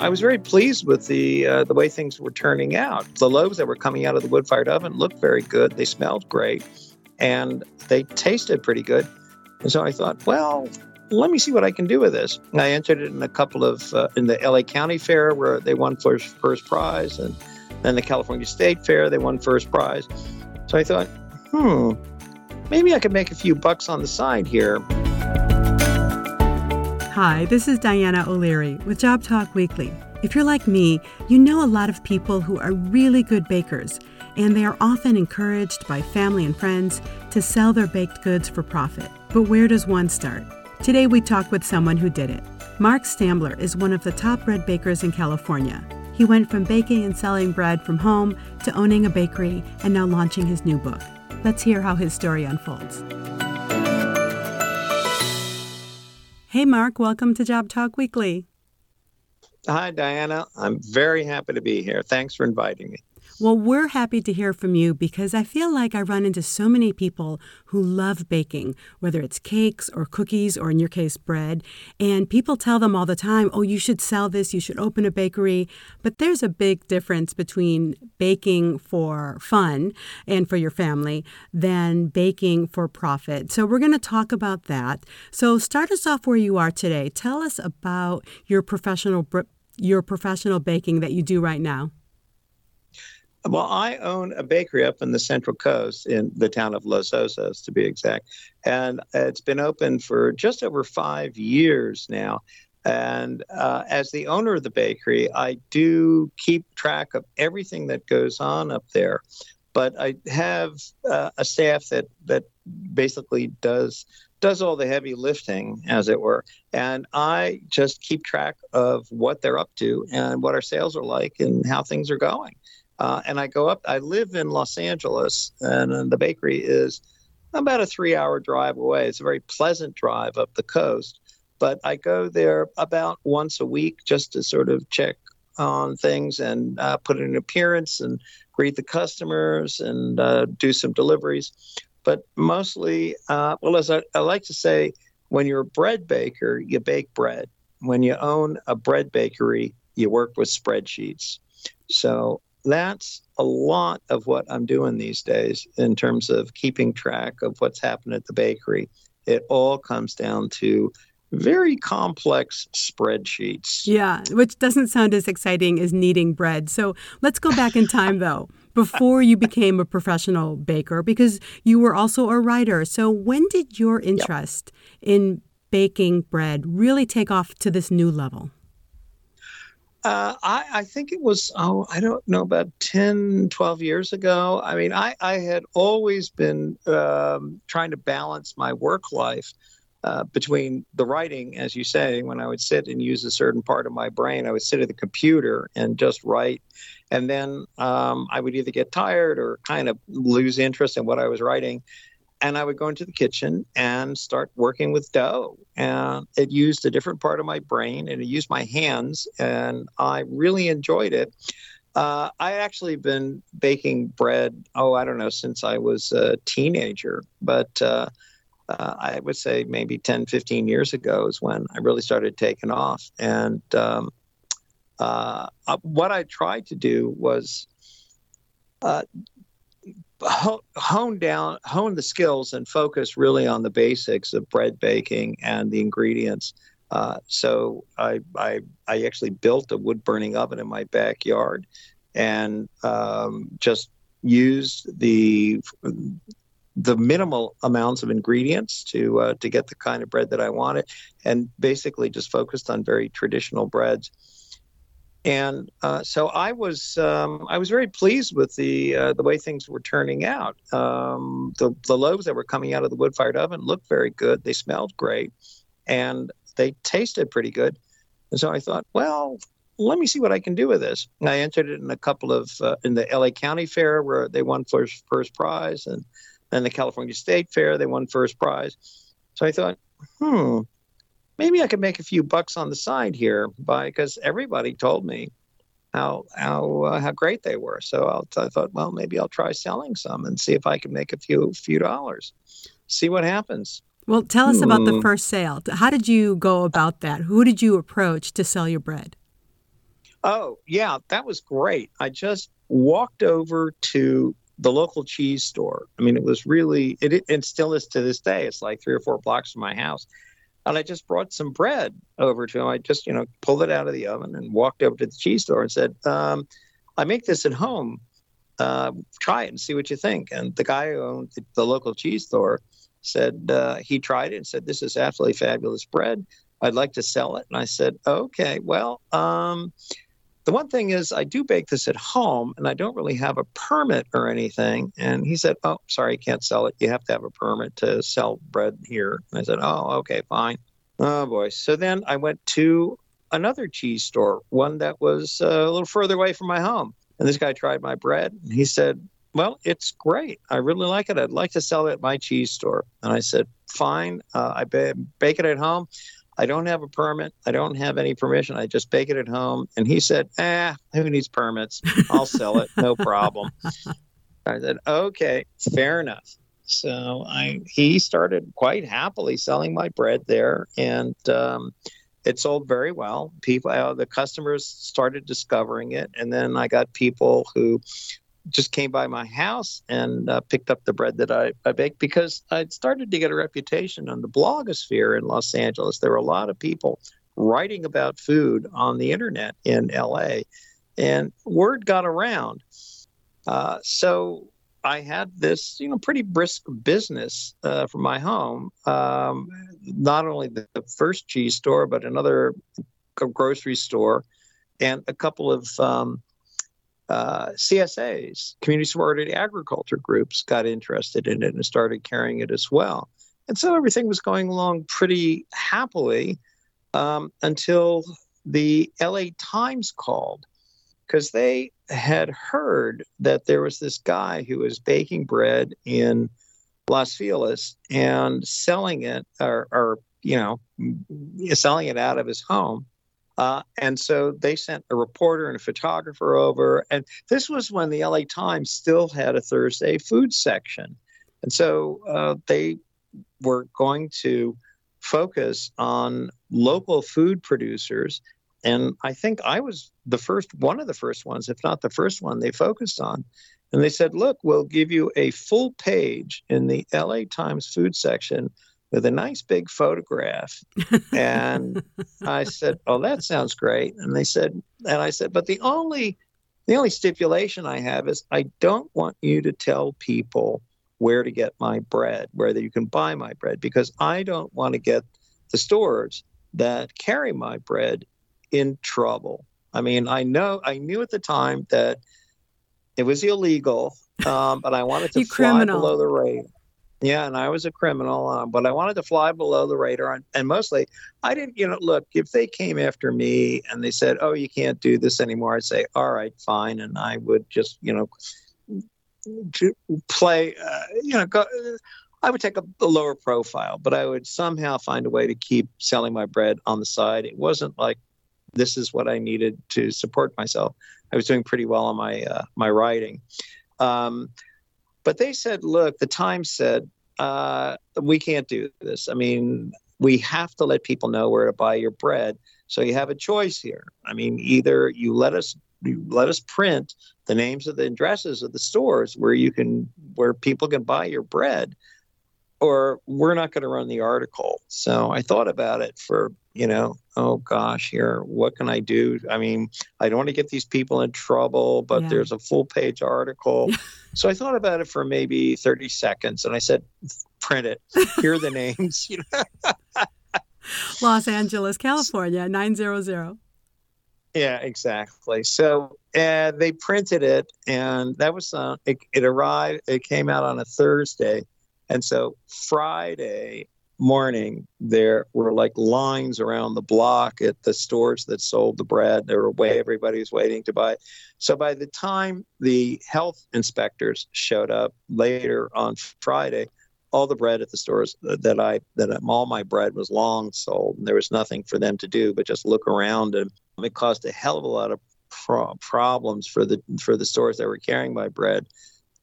I was very pleased with the uh, the way things were turning out. The loaves that were coming out of the wood fired oven looked very good. They smelled great, and they tasted pretty good. And so I thought, well, let me see what I can do with this. And I entered it in a couple of uh, in the LA County Fair where they won first first prize, and then the California State Fair they won first prize. So I thought, hmm, maybe I could make a few bucks on the side here. Hi, this is Diana O'Leary with Job Talk Weekly. If you're like me, you know a lot of people who are really good bakers, and they are often encouraged by family and friends to sell their baked goods for profit. But where does one start? Today we talk with someone who did it. Mark Stambler is one of the top bread bakers in California. He went from baking and selling bread from home to owning a bakery and now launching his new book. Let's hear how his story unfolds. Hey, Mark, welcome to Job Talk Weekly. Hi, Diana. I'm very happy to be here. Thanks for inviting me. Well, we're happy to hear from you because I feel like I run into so many people who love baking, whether it's cakes or cookies or, in your case, bread. And people tell them all the time, oh, you should sell this, you should open a bakery. But there's a big difference between baking for fun and for your family than baking for profit. So we're going to talk about that. So start us off where you are today. Tell us about your professional your professional baking that you do right now. Well, I own a bakery up in the Central Coast in the town of Los Osos, to be exact. And it's been open for just over five years now. And uh, as the owner of the bakery, I do keep track of everything that goes on up there. But I have uh, a staff that, that basically does does all the heavy lifting, as it were. And I just keep track of what they're up to and what our sales are like and how things are going. Uh, and I go up, I live in Los Angeles, and the bakery is about a three hour drive away. It's a very pleasant drive up the coast. But I go there about once a week just to sort of check on things and uh, put in an appearance and greet the customers and uh, do some deliveries. But mostly, uh, well, as I, I like to say, when you're a bread baker, you bake bread. When you own a bread bakery, you work with spreadsheets. So that's a lot of what I'm doing these days in terms of keeping track of what's happened at the bakery. It all comes down to very complex spreadsheets. Yeah, which doesn't sound as exciting as kneading bread. So let's go back in time, though, before you became a professional baker, because you were also a writer. So when did your interest yep. in baking bread really take off to this new level? Uh, I, I, think it was, oh, I don't know, about 10, 12 years ago. I mean, I, I had always been um, trying to balance my work life uh, between the writing, as you say, when I would sit and use a certain part of my brain, I would sit at the computer and just write. And then um, I would either get tired or kind of lose interest in what I was writing and I would go into the kitchen and start working with dough. And it used a different part of my brain and it used my hands, and I really enjoyed it. Uh, I actually been baking bread, oh, I don't know, since I was a teenager, but uh, uh, I would say maybe 10, 15 years ago is when I really started taking off. And um, uh, uh, what I tried to do was uh, hone down, hone the skills, and focus really on the basics of bread baking and the ingredients. Uh, so I, I, I actually built a wood burning oven in my backyard, and um, just used the the minimal amounts of ingredients to uh, to get the kind of bread that I wanted, and basically just focused on very traditional breads and uh, so I was um, I was very pleased with the uh, the way things were turning out. Um, the the loaves that were coming out of the wood fired oven looked very good. They smelled great, and they tasted pretty good. And so I thought, well, let me see what I can do with this. And I entered it in a couple of uh, in the LA County Fair where they won first first prize, and then the California State Fair they won first prize. So I thought, hmm, maybe I could make a few bucks on the side here by because everybody told me how how uh, how great they were. So I'll, I thought, well, maybe I'll try selling some and see if I can make a few few dollars. See what happens. Well, tell us about the hmm. first sale. How did you go about that? Who did you approach to sell your bread? Oh, yeah, that was great. I just walked over to the local cheese store. I mean, it was really, it, it still is to this day. It's like three or four blocks from my house. And I just brought some bread over to him. I just, you know, pulled it out of the oven and walked over to the cheese store and said, um, I make this at home. Uh, try it and see what you think. And the guy who owned the local cheese store said uh, he tried it and said, This is absolutely fabulous bread. I'd like to sell it. And I said, Okay, well, um, the one thing is, I do bake this at home and I don't really have a permit or anything. And he said, Oh, sorry, you can't sell it. You have to have a permit to sell bread here. And I said, Oh, okay, fine. Oh, boy. So then I went to another cheese store, one that was uh, a little further away from my home. And this guy tried my bread and he said, Well, it's great. I really like it. I'd like to sell it at my cheese store. And I said, Fine. Uh, I bake it at home. I don't have a permit. I don't have any permission. I just bake it at home. And he said, ah, who needs permits? I'll sell it. No problem. I said, okay, fair enough. So I he started quite happily selling my bread there, and um, it sold very well. People, uh, the customers started discovering it, and then I got people who just came by my house and uh, picked up the bread that I, I baked because I'd started to get a reputation on the blogosphere in Los Angeles. There were a lot of people writing about food on the internet in LA, and word got around. Uh, so I had this, you know, pretty brisk business uh, from my home. Um, not only the first cheese store, but another grocery store, and a couple of um, uh, CSAs, community supported agriculture groups, got interested in it and started carrying it as well. And so everything was going along pretty happily um, until the LA Times called because they had heard that there was this guy who was baking bread in Los Feliz and selling it, or, or you know, selling it out of his home uh, and so they sent a reporter and a photographer over. And this was when the LA Times still had a Thursday food section. And so uh, they were going to focus on local food producers. And I think I was the first, one of the first ones, if not the first one, they focused on. And they said, look, we'll give you a full page in the LA Times food section with a nice big photograph. And I said, "Oh, that sounds great." And they said, and I said, "But the only the only stipulation I have is I don't want you to tell people where to get my bread, where you can buy my bread, because I don't want to get the stores that carry my bread in trouble. I mean, I know I knew at the time that it was illegal, um, but I wanted to fly criminal. below the radar. Yeah, and I was a criminal, uh, but I wanted to fly below the radar. And, and, mostly, I didn't, you know, look, if they came after me and they said, oh, you can't do this anymore, I'd say, all right, fine. And I would just, you know, play, uh, you know, go, I would take a, a, lower profile, but I would somehow find a way to keep selling my bread on the side. It wasn't like this is what I needed to support myself. I was doing pretty well on my uh, my writing. Um, but they said, look, the Times said, uh, we can't do this. I mean, we have to let people know where to buy your bread. So you have a choice here. I mean, either you let us you let us print the names of the addresses of the stores where you can where people can buy your bread, or we're not going to run the article. So I thought about it for, you know, oh gosh, here, what can I do? I mean, I don't want to get these people in trouble, but yeah. there's a full page article. so I thought about it for maybe 30 seconds and I said, print it. Here are the names. You know? Los Angeles, California, 900. Yeah, exactly. So uh, they printed it, and that was uh, it, it arrived. It came out on a Thursday, and so Friday morning, there were like lines around the block at the stores that sold the bread. There were way everybody was waiting to buy. So by the time the health inspectors showed up later on Friday, all the bread at the stores that I that I'm all my bread was long sold, and there was nothing for them to do but just look around, and it caused a hell of a lot of pro- problems for the for the stores that were carrying my bread.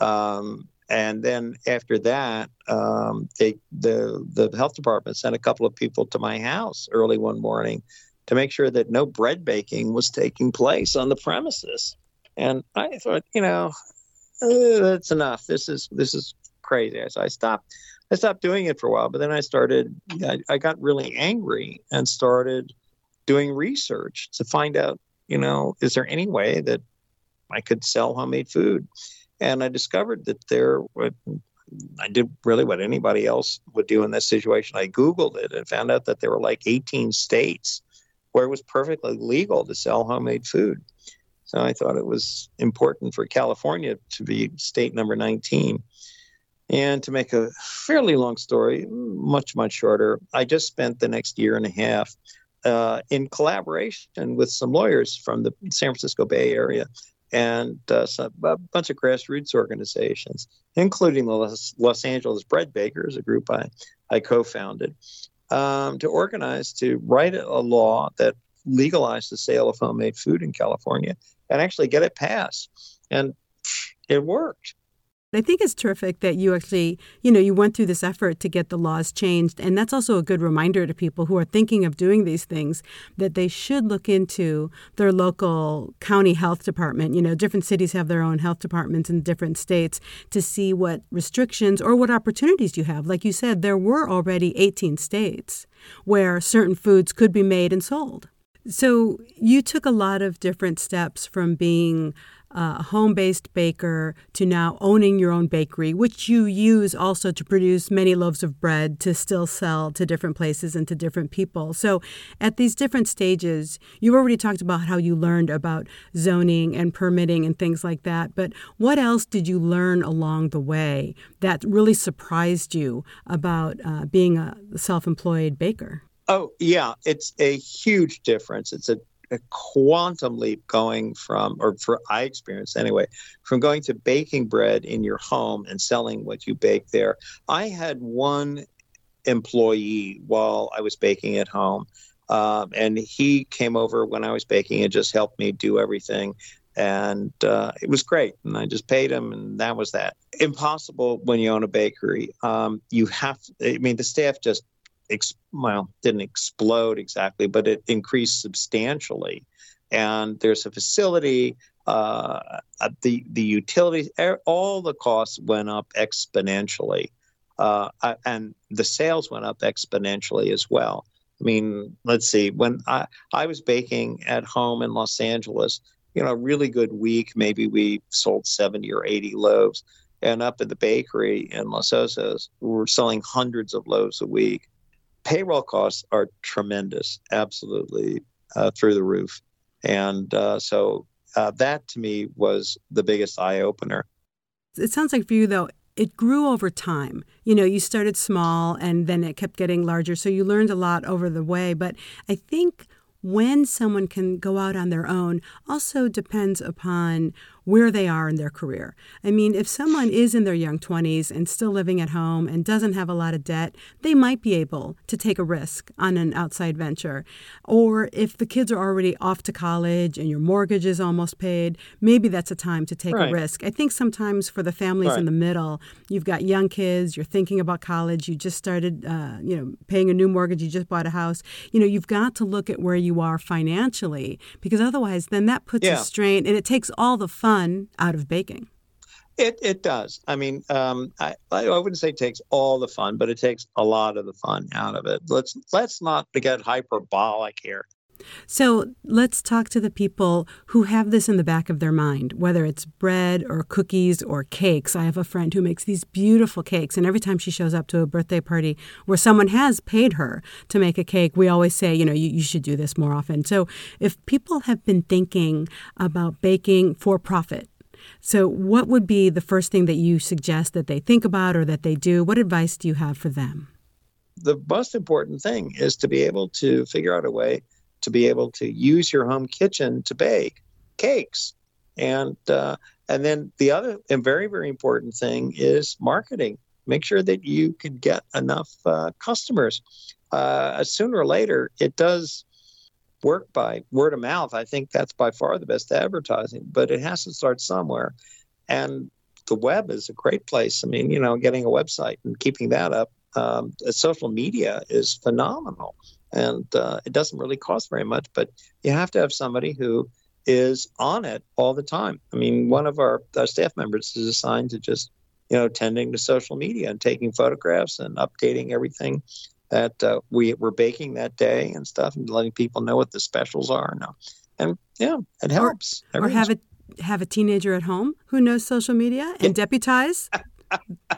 Um, and then after that, um, they the the health department sent a couple of people to my house early one morning to make sure that no bread baking was taking place on the premises. And I thought, you know, that's enough. This is this is crazy. So I stopped. I stopped doing it for a while, but then I started. I, I got really angry and started doing research to find out, you know, is there any way that I could sell homemade food? And I discovered that there I did really what anybody else would do in this situation. I Googled it and found out that there were like 18 states where it was perfectly legal to sell homemade food. So I thought it was important for California to be state number 19. And to make a fairly long story, much, much shorter, I just spent the next year and a half uh, in collaboration with some lawyers from the San Francisco Bay Area and uh, some, a bunch of grassroots organizations, including the Los, Los Angeles Bread Bakers, a group I, I co founded, um, to organize to write a law that legalized the sale of homemade food in California and actually get it passed. And it worked. I think it's terrific that you actually, you know, you went through this effort to get the laws changed. And that's also a good reminder to people who are thinking of doing these things that they should look into their local county health department. You know, different cities have their own health departments in different states to see what restrictions or what opportunities you have. Like you said, there were already 18 states where certain foods could be made and sold. So you took a lot of different steps from being a home based baker to now owning your own bakery, which you use also to produce many loaves of bread to still sell to different places and to different people. So, at these different stages, you've already talked about how you learned about zoning and permitting and things like that. But what else did you learn along the way that really surprised you about uh, being a self employed baker? Oh, yeah, it's a huge difference. It's a a quantum leap going from, or for I experienced anyway, from going to baking bread in your home and selling what you bake there. I had one employee while I was baking at home, um, and he came over when I was baking and just helped me do everything. And uh, it was great. And I just paid him, and that was that. Impossible when you own a bakery. Um, you have, I mean, the staff just ex- well, didn't explode exactly, but it increased substantially. And there's a facility, uh, the the utilities, all the costs went up exponentially, uh, and the sales went up exponentially as well. I mean, let's see, when I, I was baking at home in Los Angeles, you know, a really good week, maybe we sold 70 or 80 loaves. And up at the bakery in Los Osos, we were selling hundreds of loaves a week payroll costs are tremendous, absolutely uh, through the roof. And uh, so uh, that to me was the biggest eye opener. It sounds like for you, though, it grew over time. You know, you started small and then it kept getting larger. So you learned a lot over the way. But I think when someone can go out on their own also depends upon where they are in their career. I mean, if someone is in their young 20s and still living at home and doesn't have a lot of debt, they might be able to take a risk on an outside venture. Or if the kids are already off to college and your mortgage is almost paid, maybe that's a time to take right. a risk. I think sometimes for the families right. in the middle, you've got young kids, you're thinking about college, you just started, uh, you know, paying a new mortgage, you just bought a house. You know, you've got to look at where you are financially because otherwise, then that puts yeah. a strain and it takes all the fun fun out of baking. It it does. I mean, um, I I wouldn't say it takes all the fun, but it takes a lot of the fun out of it. Let's let's not get hyperbolic here. So let's talk to the people who have this in the back of their mind, whether it's bread or cookies or cakes. I have a friend who makes these beautiful cakes, and every time she shows up to a birthday party where someone has paid her to make a cake, we always say, you know, you, you should do this more often. So if people have been thinking about baking for profit, so, what would be the first thing that you suggest that they think about or that they do? What advice do you have for them? The most important thing is to be able to figure out a way to be able to use your home kitchen to bake cakes. And uh, and then the other and very very important thing is marketing. Make sure that you can get enough uh, customers. Uh, sooner or later, it does work by word of mouth. I think that's by far the best advertising, but it has to start somewhere. And the web is a great place. I mean, you know, getting a website and keeping that up. Um, social media is phenomenal and uh, it doesn't really cost very much. But you have to have somebody who is on it all the time. I mean, one of our, our staff members is assigned to just you know tending to social media and taking photographs and updating everything that uh, we were baking that day and stuff, and letting people know what the specials are. And, and yeah, it helps. Or, or have a have a teenager at home who knows social media and deputize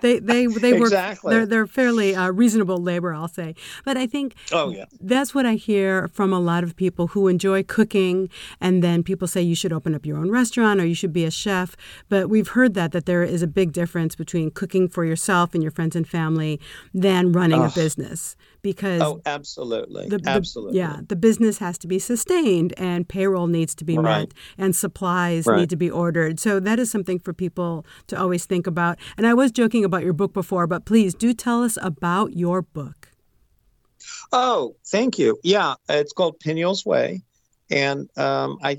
they they they work. Exactly. They're they're fairly uh, reasonable labor, I'll say. But I think oh yeah, that's what I hear from a lot of people who enjoy cooking, and then people say you should open up your own restaurant or you should be a chef. But we've heard that that there is a big difference between cooking for yourself and your friends and family than running oh. a business because oh absolutely the, the, absolutely yeah the business has to be sustained and payroll needs to be right. met and supplies right. need to be ordered so that is something for people to always think about and i was joking about your book before but please do tell us about your book oh thank you yeah it's called Pagnol's Way and um, I,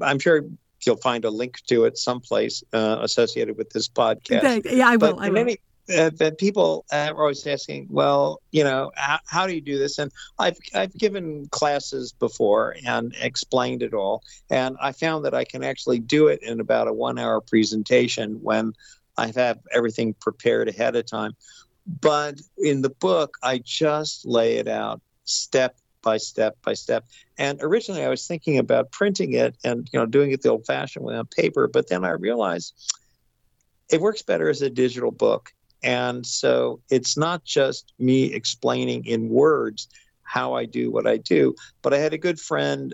i'm sure you'll find a link to it someplace uh, associated with this podcast. Yeah, I will. But I will. Any, uh, that people are always asking, well, you know, how, how, do you do this? And I've I've given classes before and explained it all, and I found that I can actually do it in about a one-hour presentation when I have everything prepared ahead of time. But in the book, I just lay it out step by step by step. And originally, I was thinking about printing it and you know doing it the old-fashioned way on paper, but then I realized it works better as a digital book and so it's not just me explaining in words how I do what I do, but I had a good friend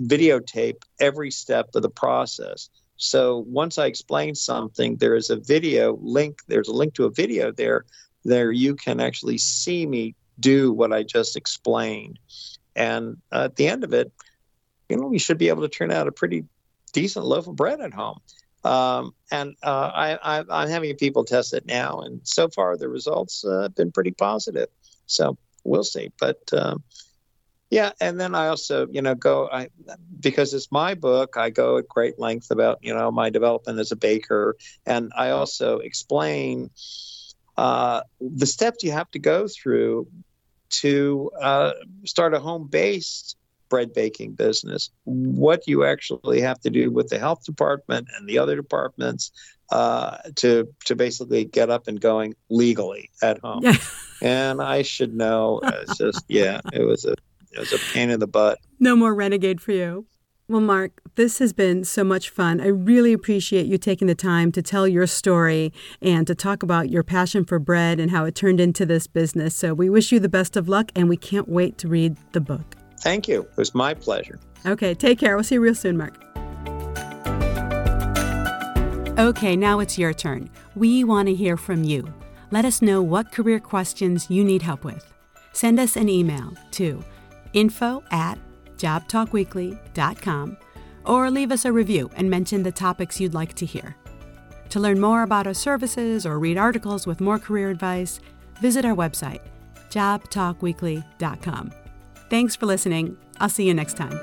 videotape every step of the process. So once I explain something, there is a video link, there's a link to a video there, there you can actually see me do what I just explained. And at the end of it, you know, we should be able to turn out a pretty decent loaf of bread at home. Um, and uh, I, am having people test it now, and so far the results uh, have been pretty positive. So we'll see. But um, yeah, and then I also, you know, go I because it's my book. I go at great length about you know my development as a baker, and I also explain uh, the steps you have to go through to uh, start a home-based bread baking business, what you actually have to do with the health department and the other departments uh, to to basically get up and going legally at home. And I should know. It's just yeah, it was a it was a pain in the butt. No more renegade for you. Well, Mark, this has been so much fun. I really appreciate you taking the time to tell your story and to talk about your passion for bread and how it turned into this business. So, we wish you the best of luck and we can't wait to read the book. Thank you. It was my pleasure. Okay, take care. We'll see you real soon, Mark. Okay, now it's your turn. We want to hear from you. Let us know what career questions you need help with. Send us an email to info at jobtalkweekly.com or leave us a review and mention the topics you'd like to hear. To learn more about our services or read articles with more career advice, visit our website, jobtalkweekly.com. Thanks for listening. I'll see you next time.